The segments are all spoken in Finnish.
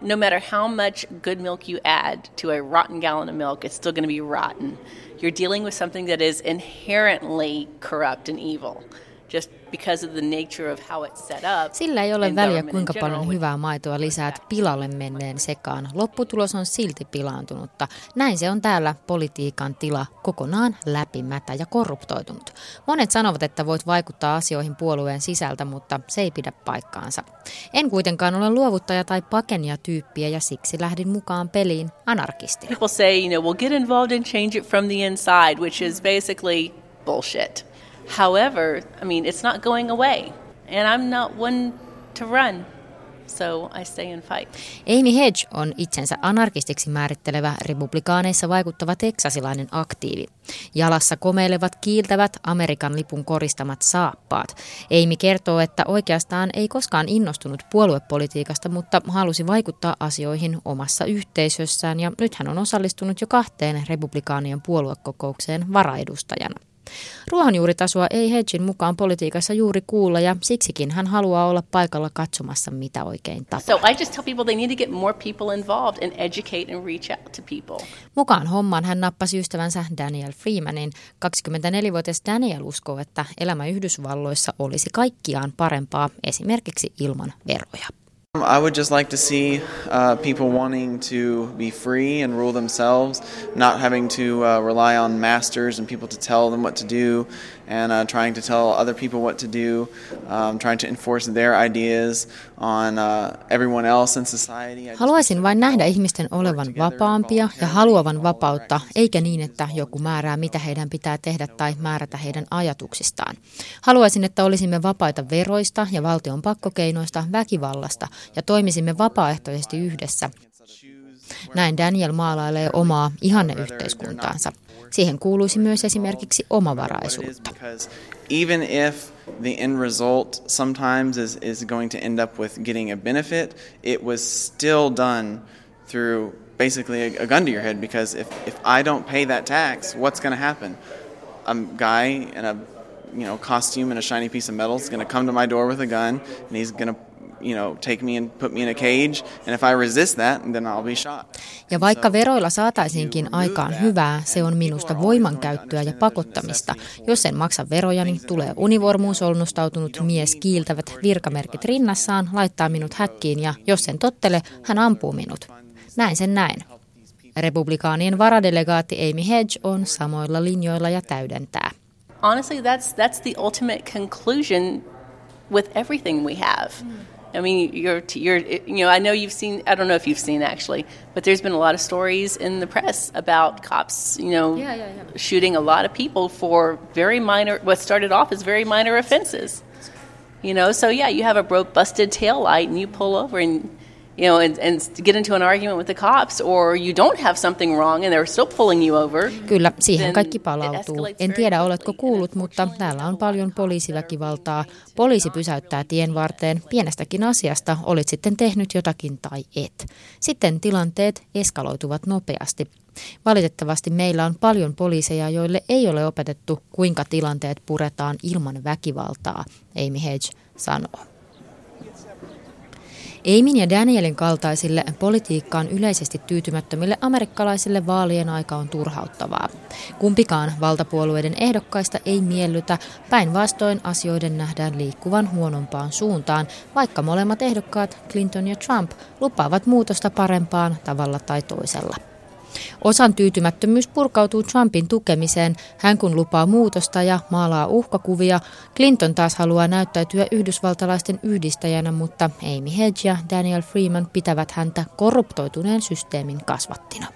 no matter how much good milk you add to a rotten gallon of milk, it's still going to be rotten. You're dealing with something that is inherently corrupt and evil. Just because of the nature of how it's set up. Sillä ei ole väliä, kuinka paljon hyvää maitoa lisäät pilalle menneen sekaan. Lopputulos on silti pilaantunutta. Näin se on täällä politiikan tila kokonaan läpimätä ja korruptoitunut. Monet sanovat, että voit vaikuttaa asioihin puolueen sisältä, mutta se ei pidä paikkaansa. En kuitenkaan ole luovuttaja tai pakenia tyyppiä ja siksi lähdin mukaan peliin anarkistina. People say, you know, we'll get involved and change it from the inside, which is basically bullshit. However, I mean, it's not going away, and I'm not one to run. So I stay and fight. Amy Hedge on itsensä anarkistiksi määrittelevä republikaaneissa vaikuttava teksasilainen aktiivi. Jalassa komeilevat kiiltävät Amerikan lipun koristamat saappaat. Amy kertoo, että oikeastaan ei koskaan innostunut puoluepolitiikasta, mutta halusi vaikuttaa asioihin omassa yhteisössään ja nyt hän on osallistunut jo kahteen republikaanien puoluekokoukseen varaedustajana. Ruohonjuuritasoa ei Hedgin mukaan politiikassa juuri kuulla ja siksikin hän haluaa olla paikalla katsomassa, mitä oikein tapahtuu. So I just tell people they need to get more people involved and educate and reach out to people. Mukaan homman hän nappasi ystävänsä Daniel Freemanin. 24-vuotias Daniel uskoo, että elämä Yhdysvalloissa olisi kaikkiaan parempaa esimerkiksi ilman veroja. I would just like to see uh, people wanting to be free and rule themselves, not having to uh, rely on masters and people to tell them what to do, and uh, trying to tell other people what to do, um, trying to enforce their ideas on uh, everyone else in society. Haluaisin vain nähdä ihmisten olevan vapaampia ja haluavan vapautta, eikä niin, että joku määrää, mitä heidän pitää tehdä tai määrätä heidän ajatuksistaan. Haluaisin, että olisimme vapaita veroista ja valtion pakkokeinoista, väkivallasta ja toimisimme vapaaehtoisesti yhdessä. Näin Daniel maalailee omaa ihanneyhteiskuntaansa. Siihen kuuluisi myös esimerkiksi omavaraisuutta. Even if the end result sometimes is, is going to end up with getting a benefit, it was still done through basically a, a gun to your head because if, if I don't pay that tax, what's going to happen? A guy in a you know costume and a shiny piece of metal is going to come to my door with a gun and he's going to you know, take me and put me in a cage, and if I resist that, then I'll be shot. Ja vaikka veroilla saataisiinkin aikaan hyvää, se on minusta voimankäyttöä ja pakottamista. Jos en maksa veroja, niin tulee univormuusolnustautunut mies kiiltävät virkamerkit rinnassaan, laittaa minut häkkiin ja jos en tottele, hän ampuu minut. Näin sen näin. Republikaanien varadelegaatti Amy Hedge on samoilla linjoilla ja täydentää. Honestly, that's, that's the ultimate conclusion with everything we have. Mm. I mean, you're, you're, you know, I know you've seen, I don't know if you've seen actually, but there's been a lot of stories in the press about cops, you know, yeah, yeah, yeah. shooting a lot of people for very minor, what started off as very minor offenses. You know, so yeah, you have a broke, busted tail light and you pull over and you know, and, and get into an argument with the cops, or you don't have something wrong and they're still pulling you over. Kyllä, siihen kaikki palautuu. En tiedä, oletko kuullut, mutta täällä on paljon poliisiväkivaltaa. Poliisi pysäyttää tien varteen pienestäkin asiasta, olit sitten tehnyt jotakin tai et. Sitten tilanteet eskaloituvat nopeasti. Valitettavasti meillä on paljon poliiseja, joille ei ole opetettu, kuinka tilanteet puretaan ilman väkivaltaa, Amy Hedge sanoo. Eimin ja Danielin kaltaisille politiikkaan yleisesti tyytymättömille amerikkalaisille vaalien aika on turhauttavaa. Kumpikaan valtapuolueiden ehdokkaista ei miellytä, päinvastoin asioiden nähdään liikkuvan huonompaan suuntaan, vaikka molemmat ehdokkaat, Clinton ja Trump, lupaavat muutosta parempaan tavalla tai toisella. Osan tyytymättömyys purkautuu Trumpin tukemiseen, hän kun lupaa muutosta ja maalaa uhkakuvia. Clinton taas haluaa näyttäytyä yhdysvaltalaisten yhdistäjänä, mutta Amy Hedge ja Daniel Freeman pitävät häntä korruptoituneen systeemin kasvattina.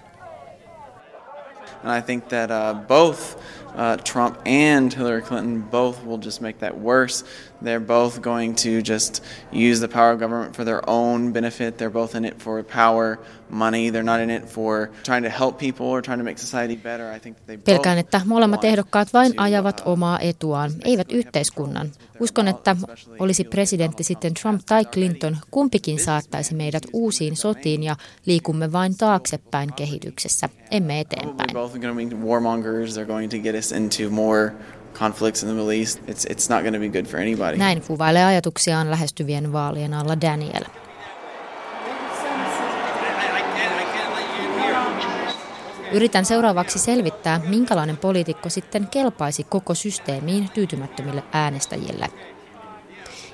And I think that uh, both uh, Trump and Hillary Clinton both will just make that worse. They're both going to just use the power of government for their own benefit. They're both in it for power, money. They're not in it for trying to help people or trying to make society better. I think they Pelkään, että molemmat ehdokkaat vain ajavat uh, omaa etuaan, eivät yhteiskunnan. Uskon, että olisi presidentti sitten Trump tai Clinton, kumpikin saattaisi meidät uusiin sotiin ja liikumme vain taaksepäin kehityksessä, emme eteenpäin this into more conflicts in the Middle East. It's, it's not going to be good for anybody. Näin kuvailee ajatuksiaan lähestyvien vaalien alla Daniel. Yritän seuraavaksi selvittää, minkälainen poliitikko sitten kelpaisi koko systeemiin tyytymättömille äänestäjille.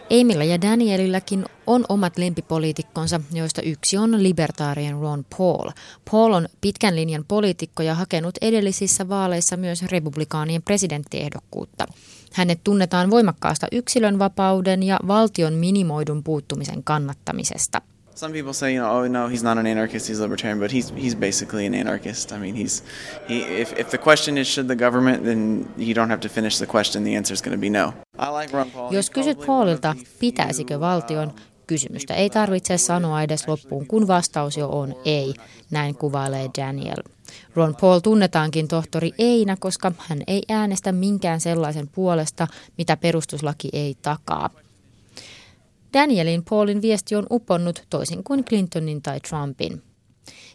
Emillä ja Danielilläkin on omat lempipoliitikkonsa, joista yksi on libertaarien Ron Paul. Paul on pitkän linjan poliitikko ja hakenut edellisissä vaaleissa myös republikaanien presidenttiehdokkuutta. Hänet tunnetaan voimakkaasta yksilönvapauden ja valtion minimoidun puuttumisen kannattamisesta. Some people say, you know, oh no, he's not an anarchist, he's libertarian, but he's he's basically an anarchist. I mean, he's he if if the question is should the government, then you don't have to finish the question. The answer is going to be no. I like Ron Paul. Jos kysyt Paulilta, pitäisikö valtion, kysymystä ei tarvitse sanoa edes loppuun, kun vastaus jo on ei, näin kuvailee Daniel. Ron Paul tunnetaankin tohtori Einä, koska hän ei äänestä minkään sellaisen puolesta, mitä perustuslaki ei takaa. Danielin Paulin viesti on uponnut toisin kuin Clintonin tai Trumpin.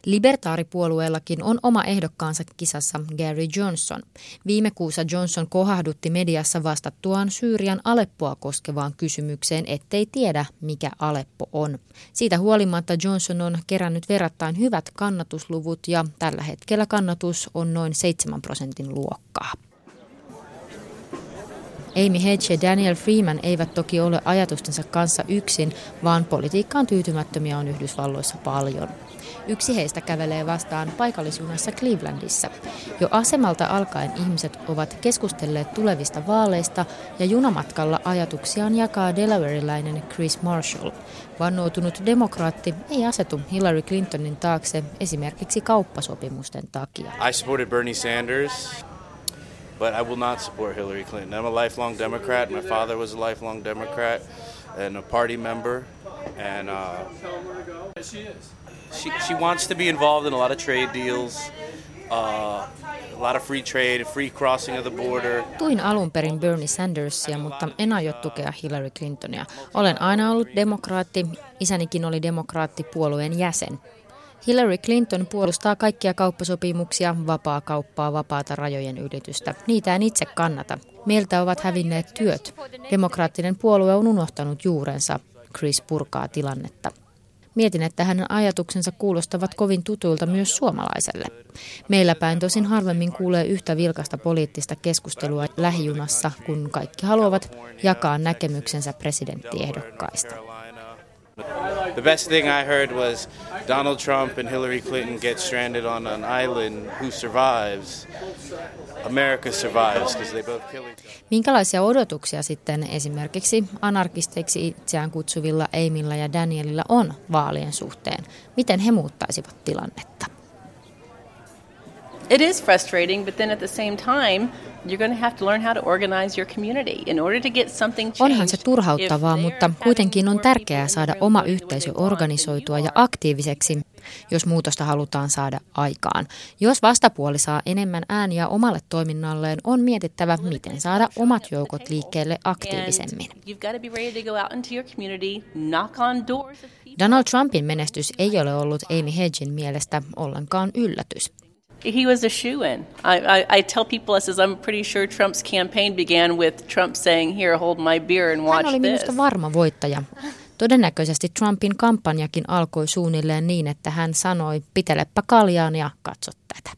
Libertaaripuolueellakin on oma ehdokkaansa kisassa Gary Johnson. Viime kuussa Johnson kohahdutti mediassa vastattuaan Syyrian Aleppoa koskevaan kysymykseen, ettei tiedä, mikä Aleppo on. Siitä huolimatta Johnson on kerännyt verrattain hyvät kannatusluvut ja tällä hetkellä kannatus on noin 7 prosentin luokkaa. Amy Hedge ja Daniel Freeman eivät toki ole ajatustensa kanssa yksin, vaan politiikkaan tyytymättömiä on Yhdysvalloissa paljon. Yksi heistä kävelee vastaan paikallisjunassa Clevelandissa. Jo asemalta alkaen ihmiset ovat keskustelleet tulevista vaaleista ja junamatkalla ajatuksiaan jakaa Delawareläinen Chris Marshall. Vannoutunut demokraatti ei asetu Hillary Clintonin taakse esimerkiksi kauppasopimusten takia. I supported Bernie Sanders but I will not support Hillary Clinton. I'm a lifelong Democrat. My father was a lifelong Democrat and a party member, and uh, she she wants to be involved in a lot of trade deals. Uh, a lot of free trade, free crossing of the border. Tuin alun perin Bernie Sandersia, mutta en aio tukea Hillary Clintonia. Olen aina ollut demokraatti, isänikin oli demokraattipuolueen jäsen. Hillary Clinton puolustaa kaikkia kauppasopimuksia, vapaa kauppaa, vapaata rajojen ylitystä. Niitä en itse kannata. Meiltä ovat hävinneet työt. Demokraattinen puolue on unohtanut juurensa. Chris purkaa tilannetta. Mietin, että hänen ajatuksensa kuulostavat kovin tutuilta myös suomalaiselle. Meillä päin tosin harvemmin kuulee yhtä vilkasta poliittista keskustelua lähijunassa, kun kaikki haluavat jakaa näkemyksensä presidenttiehdokkaista. The best thing I heard was Donald Trump and Hillary Clinton get stranded on an island. Who survives? America survives because they both kill each other. Minkälaisia odotuksia sitten esimerkiksi anarkisteiksi itseään kutsuvilla Amilla ja Danielilla on vaalien suhteen? Miten he muuttaisivat tilannetta? It is frustrating, but then at the same time, you're going to have to learn how to organize your community in order to get something changed. Onhan se turhauttavaa, mutta kuitenkin on tärkeää saada oma yhteisö organisoitua ja aktiiviseksi, jos muutosta halutaan saada aikaan. Jos vastapuoli saa enemmän ääniä omalle toiminnalleen, on mietittävä, miten saada omat joukot liikkeelle aktiivisemmin. Donald Trumpin menestys ei ole ollut Amy Hedgen mielestä ollenkaan yllätys. He was a shoe in. I, I, I, tell people, I says, I'm pretty sure Trump's campaign began with Trump saying, Here, hold my beer and watch Hän oli minusta this. varma voittaja. Todennäköisesti Trumpin kampanjakin alkoi suunnilleen niin, että hän sanoi, pitelepä kaljaan ja katso tätä.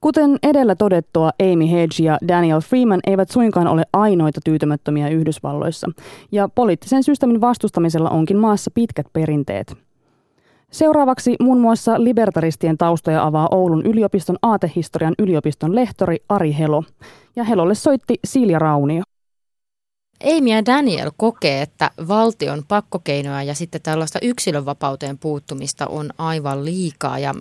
Kuten edellä todettua, Amy Hedge ja Daniel Freeman eivät suinkaan ole ainoita tyytymättömiä Yhdysvalloissa, ja poliittisen systeemin vastustamisella onkin maassa pitkät perinteet – Seuraavaksi muun muassa libertaristien taustoja avaa Oulun yliopiston aatehistorian yliopiston lehtori Ari Helo. Ja Helolle soitti Silja Raunio. Amy ja Daniel kokee, että valtion pakkokeinoja ja sitten tällaista yksilönvapauteen puuttumista on aivan liikaa ja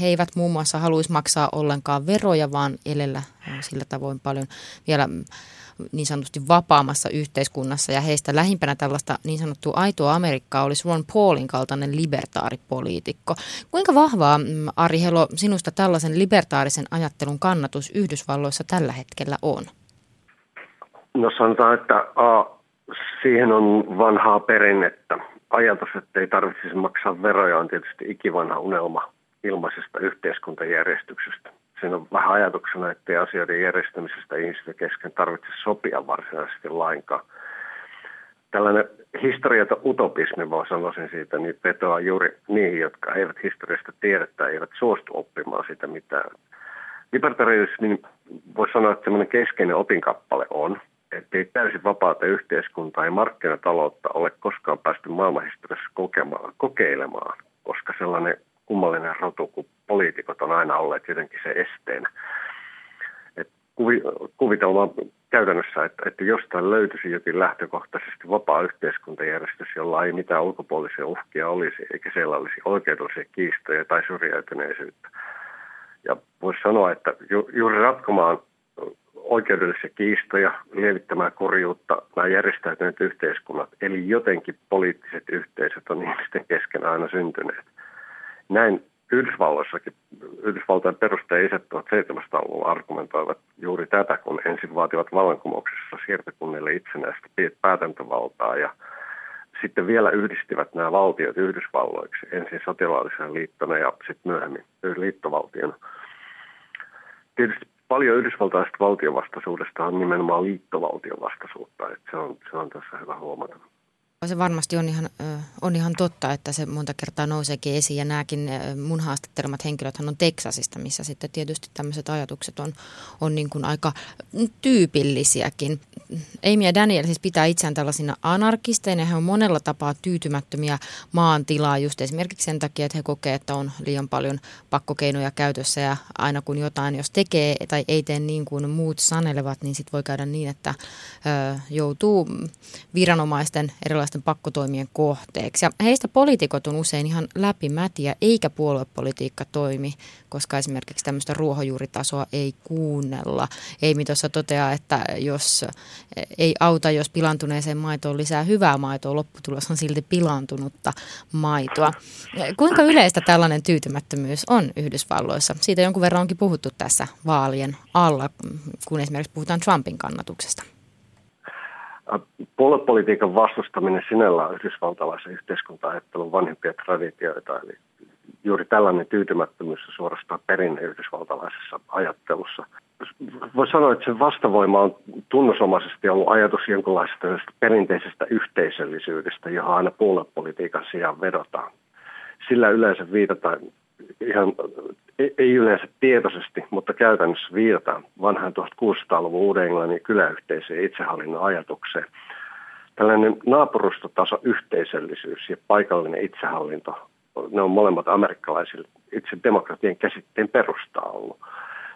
he eivät muun muassa haluaisi maksaa ollenkaan veroja, vaan elellä sillä tavoin paljon vielä niin sanotusti vapaamassa yhteiskunnassa ja heistä lähimpänä tällaista niin sanottua aitoa Amerikkaa olisi Ron Paulin kaltainen libertaaripoliitikko. Kuinka vahvaa, mm, Ari Helo, sinusta tällaisen libertaarisen ajattelun kannatus Yhdysvalloissa tällä hetkellä on? No sanotaan, että a, siihen on vanhaa perinnettä. Ajatus, että ei tarvitsisi maksaa veroja on tietysti ikivanha unelma ilmaisesta yhteiskuntajärjestyksestä siinä on vähän ajatuksena, että asioiden järjestämisestä ihmisten kesken tarvitse sopia varsinaisesti lainkaan. Tällainen historiata utopismi, vaan sanoisin siitä, niin vetoaa juuri niihin, jotka eivät historiasta tiedä tai eivät suostu oppimaan sitä mitään. Libertarismin voisi sanoa, että semmoinen keskeinen opinkappale on, että ei täysin vapaata yhteiskuntaa ja markkinataloutta ole koskaan päästy maailmanhistoriassa kokeilemaan, koska sellainen kummallinen rotu, kun poliitikot on aina olleet jotenkin se esteenä. Et kuvi, kuvitelma käytännössä, että, että jostain löytyisi jokin lähtökohtaisesti vapaa yhteiskuntajärjestys, jolla ei mitään ulkopuolisia uhkia olisi, eikä siellä olisi oikeudellisia kiistoja tai syrjäytyneisyyttä. Ja voisi sanoa, että ju, juuri ratkomaan oikeudellisia kiistoja, lievittämään kurjuutta, nämä järjestäytyneet yhteiskunnat, eli jotenkin poliittiset yhteisöt on ihmisten kesken aina syntyneet. Näin Yhdysvalloissakin, Yhdysvaltain perustajaiset 1700-luvulla argumentoivat juuri tätä, kun ensin vaativat vallankumouksessa siirtokunnille itsenäistä päätäntövaltaa ja sitten vielä yhdistivät nämä valtiot Yhdysvalloiksi, ensin sotilaallisena liittona ja sitten myöhemmin liittovaltiona. Tietysti paljon yhdysvaltaisesta valtiovastaisuudesta on nimenomaan liittovaltiovastaisuutta, että se on, se on tässä hyvä huomata. Se varmasti on ihan, on ihan totta, että se monta kertaa nouseekin esiin ja nämäkin mun haastattelemat henkilöt on Teksasista, missä sitten tietysti tämmöiset ajatukset on, on niin kuin aika tyypillisiäkin. Amy ja Daniel siis pitää itseään tällaisina anarkisteina ja he on monella tapaa tyytymättömiä maan tilaa just esimerkiksi sen takia, että he kokee, että on liian paljon pakkokeinoja käytössä ja aina kun jotain, jos tekee tai ei tee niin kuin muut sanelevat, niin sitten voi käydä niin, että ö, joutuu viranomaisten erilaisten erilaisten pakkotoimien kohteeksi. Ja heistä poliitikot on usein ihan läpimätiä, eikä puoluepolitiikka toimi, koska esimerkiksi tämmöistä ruohonjuuritasoa ei kuunnella. Ei tuossa toteaa, että jos ei auta, jos pilantuneeseen maitoon lisää hyvää maitoa, lopputulos on silti pilantunutta maitoa. Kuinka yleistä tällainen tyytymättömyys on Yhdysvalloissa? Siitä jonkun verran onkin puhuttu tässä vaalien alla, kun esimerkiksi puhutaan Trumpin kannatuksesta. Puoluepolitiikan vastustaminen sinällään on yhdysvaltalaisen yhteiskunta-ajattelun vanhempia traditioita, eli juuri tällainen tyytymättömyys on suorastaan perinne yhdysvaltalaisessa ajattelussa. Voi sanoa, että sen vastavoima on tunnusomaisesti ollut ajatus jonkinlaisesta perinteisestä yhteisöllisyydestä, johon aina puoluepolitiikan sijaan vedotaan. Sillä yleensä viitataan ihan ei yleensä tietoisesti, mutta käytännössä viitataan vanhaan 1600-luvun Uuden-Englannin kyläyhteisöjen itsehallinnon ajatukseen. Tällainen naapurustotaso yhteisöllisyys ja paikallinen itsehallinto, ne on molemmat amerikkalaisille itse demokratian käsitteen perustaa ollut.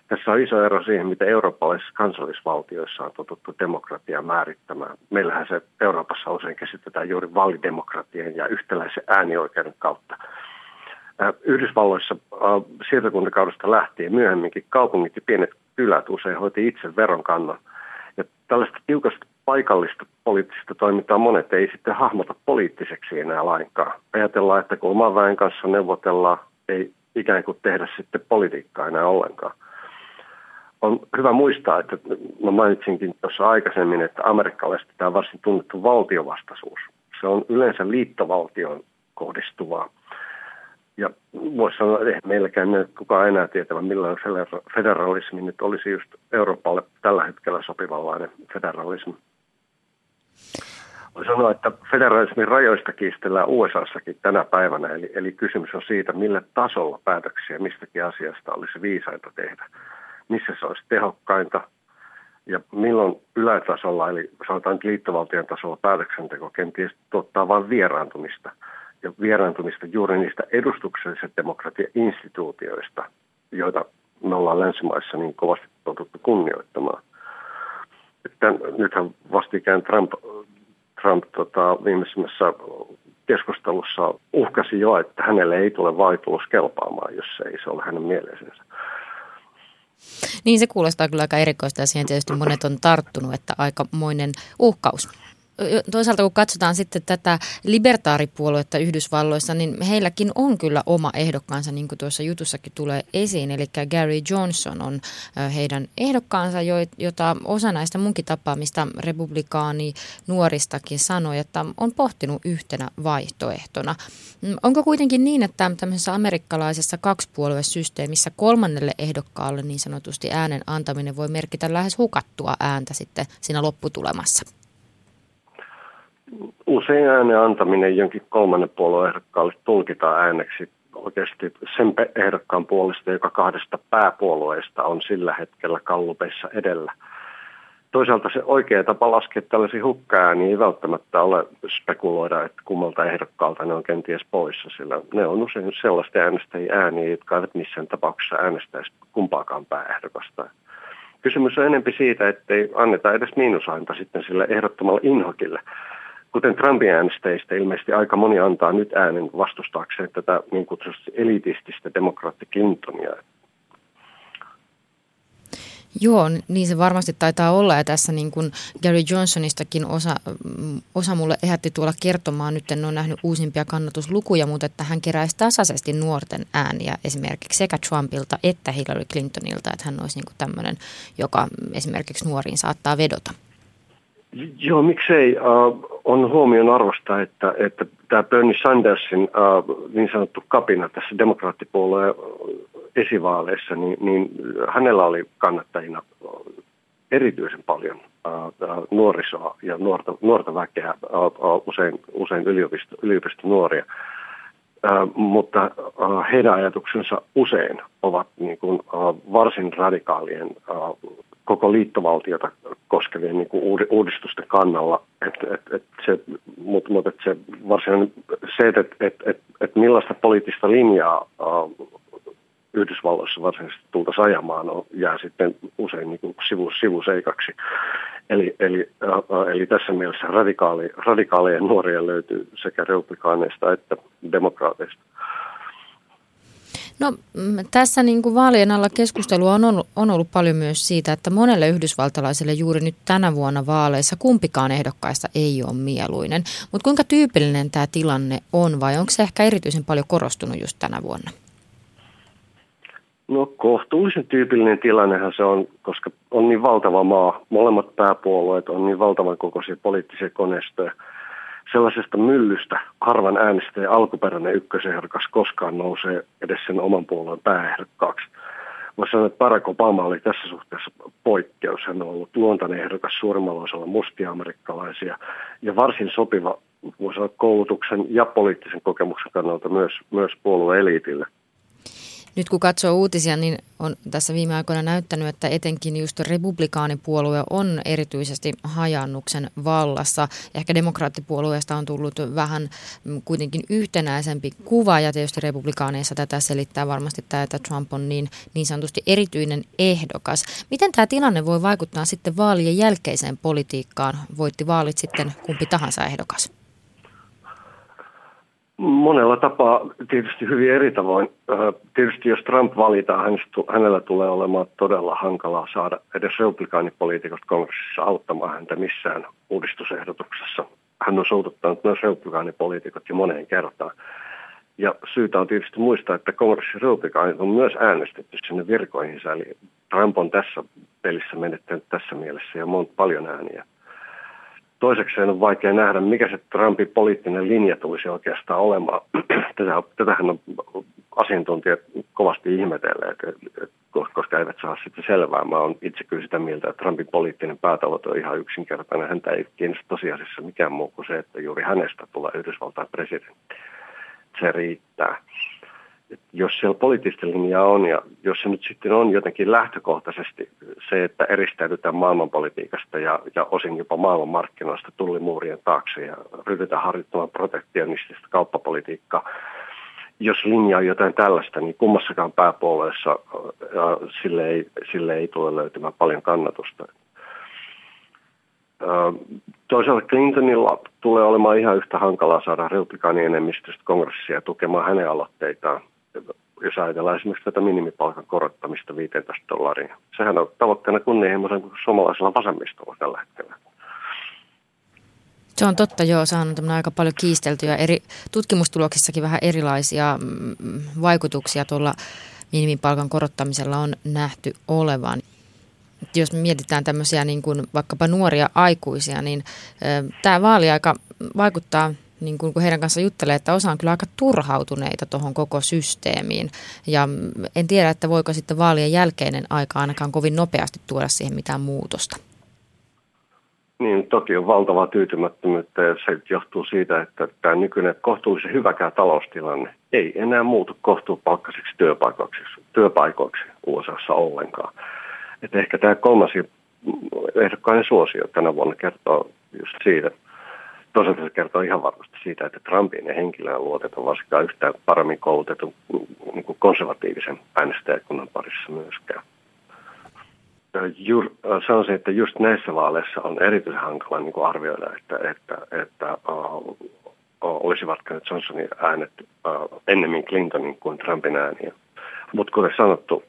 Tässä on iso ero siihen, mitä eurooppalaisissa kansallisvaltioissa on totuttu demokratiaa määrittämään. Meillähän se Euroopassa usein käsitetään juuri vaalidemokratian ja yhtäläisen äänioikeuden kautta. Yhdysvalloissa siirtokuntakaudesta lähtien myöhemminkin kaupungit ja pienet kylät usein hoiti itse veronkannon. Ja tällaista tiukasta paikallista poliittista toimintaa monet ei sitten hahmota poliittiseksi enää lainkaan. Ajatellaan, että kun oman väen kanssa neuvotellaan, ei ikään kuin tehdä sitten politiikkaa enää ollenkaan. On hyvä muistaa, että mä mainitsinkin tuossa aikaisemmin, että amerikkalaisesti tämä on varsin tunnettu valtiovastaisuus. Se on yleensä liittovaltioon kohdistuvaa ja voisi sanoa, että ei meilläkään ne kukaan enää tietävä, millainen federalismi nyt olisi just Euroopalle tällä hetkellä sopivanlainen federalismi. Voisi sanoa, että federalismin rajoista kiistellään USAssakin tänä päivänä, eli, eli kysymys on siitä, millä tasolla päätöksiä mistäkin asiasta olisi viisaita tehdä. Missä se olisi tehokkainta ja milloin ylätasolla, eli sanotaan liittovaltion tasolla päätöksenteko kenties tuottaa vain vieraantumista – ja vieraantumista juuri niistä edustuksellisen demokratia-instituutioista, joita me ollaan länsimaissa niin kovasti totuttu kunnioittamaan. Että nythän vastikään Trump, Trump tota, viimeisimmässä keskustelussa uhkasi jo, että hänelle ei tule vaitulos kelpaamaan, jos se ei se ole hänen mieleisensä. Niin se kuulostaa kyllä aika erikoista ja siihen tietysti monet on tarttunut, että aikamoinen uhkaus toisaalta kun katsotaan sitten tätä libertaaripuoluetta Yhdysvalloissa, niin heilläkin on kyllä oma ehdokkaansa, niin kuin tuossa jutussakin tulee esiin. Eli Gary Johnson on heidän ehdokkaansa, jota osa näistä munkin tapaamista republikaani nuoristakin sanoi, että on pohtinut yhtenä vaihtoehtona. Mm, onko kuitenkin niin, että tämmöisessä amerikkalaisessa kaksipuoluesysteemissä kolmannelle ehdokkaalle niin sanotusti äänen antaminen voi merkitä lähes hukattua ääntä sitten siinä lopputulemassa? Usein äänen antaminen jonkin kolmannen puolueen ehdokkaalle tulkitaan ääneksi oikeasti sen ehdokkaan puolesta, joka kahdesta pääpuolueesta on sillä hetkellä kallupeissa edellä. Toisaalta se oikea tapa laskea tällaisia hukkaa niin ei välttämättä ole spekuloida, että kummalta ehdokkaalta ne on kenties poissa, sillä ne on usein sellaista äänestäjiä ääniä, jotka eivät missään tapauksessa äänestäisi kumpaakaan pääehdokasta. Kysymys on enempi siitä, että ei anneta edes miinusainta sitten sille ehdottomalle inhokille. Kuten Trumpin äänestäjistä ilmeisesti aika moni antaa nyt äänen vastustaakseen tätä niin kutsutusti elitististä demokraatti Clintonia. Joo, niin se varmasti taitaa olla ja tässä niin kuin Gary Johnsonistakin osa, osa mulle ehätti tuolla kertomaan, nyt en ole nähnyt uusimpia kannatuslukuja, mutta että hän keräisi tasaisesti nuorten ääniä esimerkiksi sekä Trumpilta että Hillary Clintonilta, että hän olisi niin kuin tämmöinen, joka esimerkiksi nuoriin saattaa vedota. Joo, miksei. Uh, on huomion arvosta, että, että tämä Bernie Sandersin uh, niin sanottu kapina tässä demokraattipuolueen esivaaleissa, niin, niin hänellä oli kannattajina erityisen paljon uh, nuorisoa ja nuorta, nuorta väkeä, uh, usein, usein yliopisto, yliopistonuoria. Uh, mutta uh, heidän ajatuksensa usein ovat niin kuin, uh, varsin radikaalien uh, koko liittovaltiota koskevien niin kuin uudistusten kannalla. Et, et, et se, mutta mut, et se varsinainen se, että et, et, et, et millaista poliittista linjaa uh, Yhdysvalloissa varsinaisesti tultaisiin ajamaan, on, jää sitten usein niin kuin sivu, sivuseikaksi. Eli, eli, uh, eli tässä mielessä radikaali, radikaaleja nuoria löytyy sekä republikaaneista että demokraateista. No mm, tässä niin kuin vaalien alla keskustelua on ollut, on ollut paljon myös siitä, että monelle yhdysvaltalaiselle juuri nyt tänä vuonna vaaleissa kumpikaan ehdokkaista ei ole mieluinen. Mutta kuinka tyypillinen tämä tilanne on vai onko se ehkä erityisen paljon korostunut just tänä vuonna? No kohtuullisen tyypillinen tilannehan se on, koska on niin valtava maa. Molemmat pääpuolueet on niin valtavan kokoisia poliittisia koneistoja – sellaisesta myllystä harvan äänestäjä alkuperäinen ykkösehdokas koskaan nousee edes sen oman puolueen pääehdokkaaksi. Mä sanoin, että Barack Obama oli tässä suhteessa poikkeus. Hän on ollut luontainen ehdokas suurimmalla osalla mustia amerikkalaisia ja varsin sopiva voisi sanoa, koulutuksen ja poliittisen kokemuksen kannalta myös, myös puolueeliitille. Nyt kun katsoo uutisia, niin on tässä viime aikoina näyttänyt, että etenkin just republikaanipuolue on erityisesti hajannuksen vallassa. Ehkä demokraattipuolueesta on tullut vähän kuitenkin yhtenäisempi kuva ja tietysti republikaaneissa tätä selittää varmasti tämä, että Trump on niin, niin sanotusti erityinen ehdokas. Miten tämä tilanne voi vaikuttaa sitten vaalien jälkeiseen politiikkaan? Voitti vaalit sitten kumpi tahansa ehdokas? Monella tapaa tietysti hyvin eri tavoin. Tietysti jos Trump valitaan, hänellä tulee olemaan todella hankalaa saada edes republikaanipoliitikot kongressissa auttamaan häntä missään uudistusehdotuksessa. Hän on soututtanut myös republikaanipoliitikot jo moneen kertaan. Ja syytä on tietysti muistaa, että kongressin republikaanit on myös äänestetty sinne virkoihinsa. Eli Trump on tässä pelissä menettänyt tässä mielessä ja paljon ääniä. Toisekseen on vaikea nähdä, mikä se Trumpin poliittinen linja tulisi oikeastaan olemaan. Tätä, tätähän on asiantuntijat kovasti ihmetelleet, koska eivät saa sitten selvää. Mä olen itse kyllä sitä mieltä, että Trumpin poliittinen päätavoite on ihan yksinkertainen. Häntä ei kiinnosta tosiasiassa mikään muu kuin se, että juuri hänestä tulee Yhdysvaltain presidentti. Se riittää jos siellä poliittista linjaa on ja jos se nyt sitten on jotenkin lähtökohtaisesti se, että eristäydytään maailmanpolitiikasta ja, ja osin jopa maailmanmarkkinoista tullimuurien taakse ja ryhdytään harjoittamaan protektionistista kauppapolitiikkaa, jos linja on jotain tällaista, niin kummassakaan pääpuolueessa sille ei, sille ei tule löytymään paljon kannatusta. Toisaalta Clintonilla tulee olemaan ihan yhtä hankalaa saada republikaanienemmistöstä kongressia tukemaan hänen aloitteitaan jos ajatellaan esimerkiksi tätä minimipalkan korottamista 15 dollaria. Sehän on tavoitteena kunnianhimoisen kuin suomalaisella vasemmistolla tällä hetkellä. Se on totta, joo. Se on aika paljon kiisteltyjä. Eri tutkimustuloksissakin vähän erilaisia mm, vaikutuksia tuolla minimipalkan korottamisella on nähty olevan. Jos mietitään tämmöisiä niin kuin vaikkapa nuoria aikuisia, niin tämä vaaliaika vaikuttaa niin kun heidän kanssa juttelee, että osa on kyllä aika turhautuneita tuohon koko systeemiin. Ja en tiedä, että voiko sitten vaalien jälkeinen aika ainakaan kovin nopeasti tuoda siihen mitään muutosta. Niin, toki on valtavaa tyytymättömyyttä ja se johtuu siitä, että tämä nykyinen kohtuullisen hyväkään taloustilanne ei enää muutu kohtuupalkkaisiksi työpaikoiksi, työpaikoiksi USAssa ollenkaan. Et ehkä tämä kolmas ehdokkainen suosio tänä vuonna kertoo just siitä. Toisaalta se kertoo ihan varmasti siitä, että Trumpin ja henkilöön luotetaan varsinkaan yhtään paremmin koulutetun niin kuin konservatiivisen äänestäjäkunnan parissa myöskään. Ju, sanoisin, että just näissä vaaleissa on erityisen hankala niin kuin arvioida, että, että, että uh, olisivatko Johnsonin äänet uh, ennemmin Clintonin kuin Trumpin ääniä. Mutta kuten sanottu,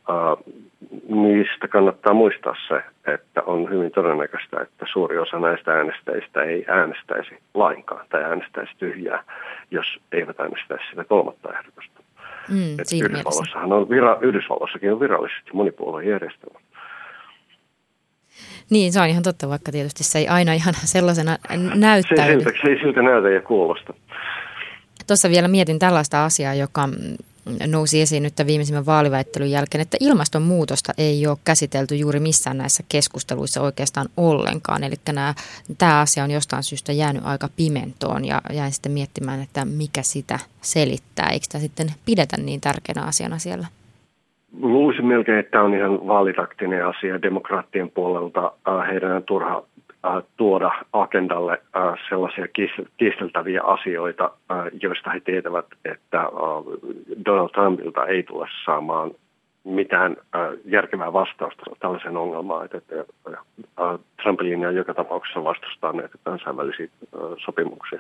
niistä kannattaa muistaa se, että on hyvin todennäköistä, että suuri osa näistä äänestäjistä ei äänestäisi lainkaan tai äänestäisi tyhjää, jos eivät äänestäisi sitä kolmatta ehdotusta. Mm, Yhdysvalloissahan on vira, Yhdysvalloissakin on virallisesti monipuoluejärjestelmä. Niin, se on ihan totta, vaikka tietysti se ei aina ihan sellaisena näyttäydy. Se, se ei siltä näytä ja kuulosta. Tuossa vielä mietin tällaista asiaa, joka nousi esiin nyt viimeisimmän vaaliväittelyn jälkeen, että ilmastonmuutosta ei ole käsitelty juuri missään näissä keskusteluissa oikeastaan ollenkaan. Eli nämä, tämä asia on jostain syystä jäänyt aika pimentoon ja jäin sitten miettimään, että mikä sitä selittää. Eikö sitä sitten pidetä niin tärkeänä asiana siellä? Luulisin melkein, että tämä on ihan vaalitaktinen asia demokraattien puolelta. Äh, heidän on turha tuoda agendalle äh, sellaisia kiisteltäviä asioita, joista he tietävät, että Donald Trumpilta ei tule saamaan mitään järkevää vastausta tällaiseen ongelmaan, että Trumpin linja joka tapauksessa vastustaa näitä kansainvälisiä sopimuksia.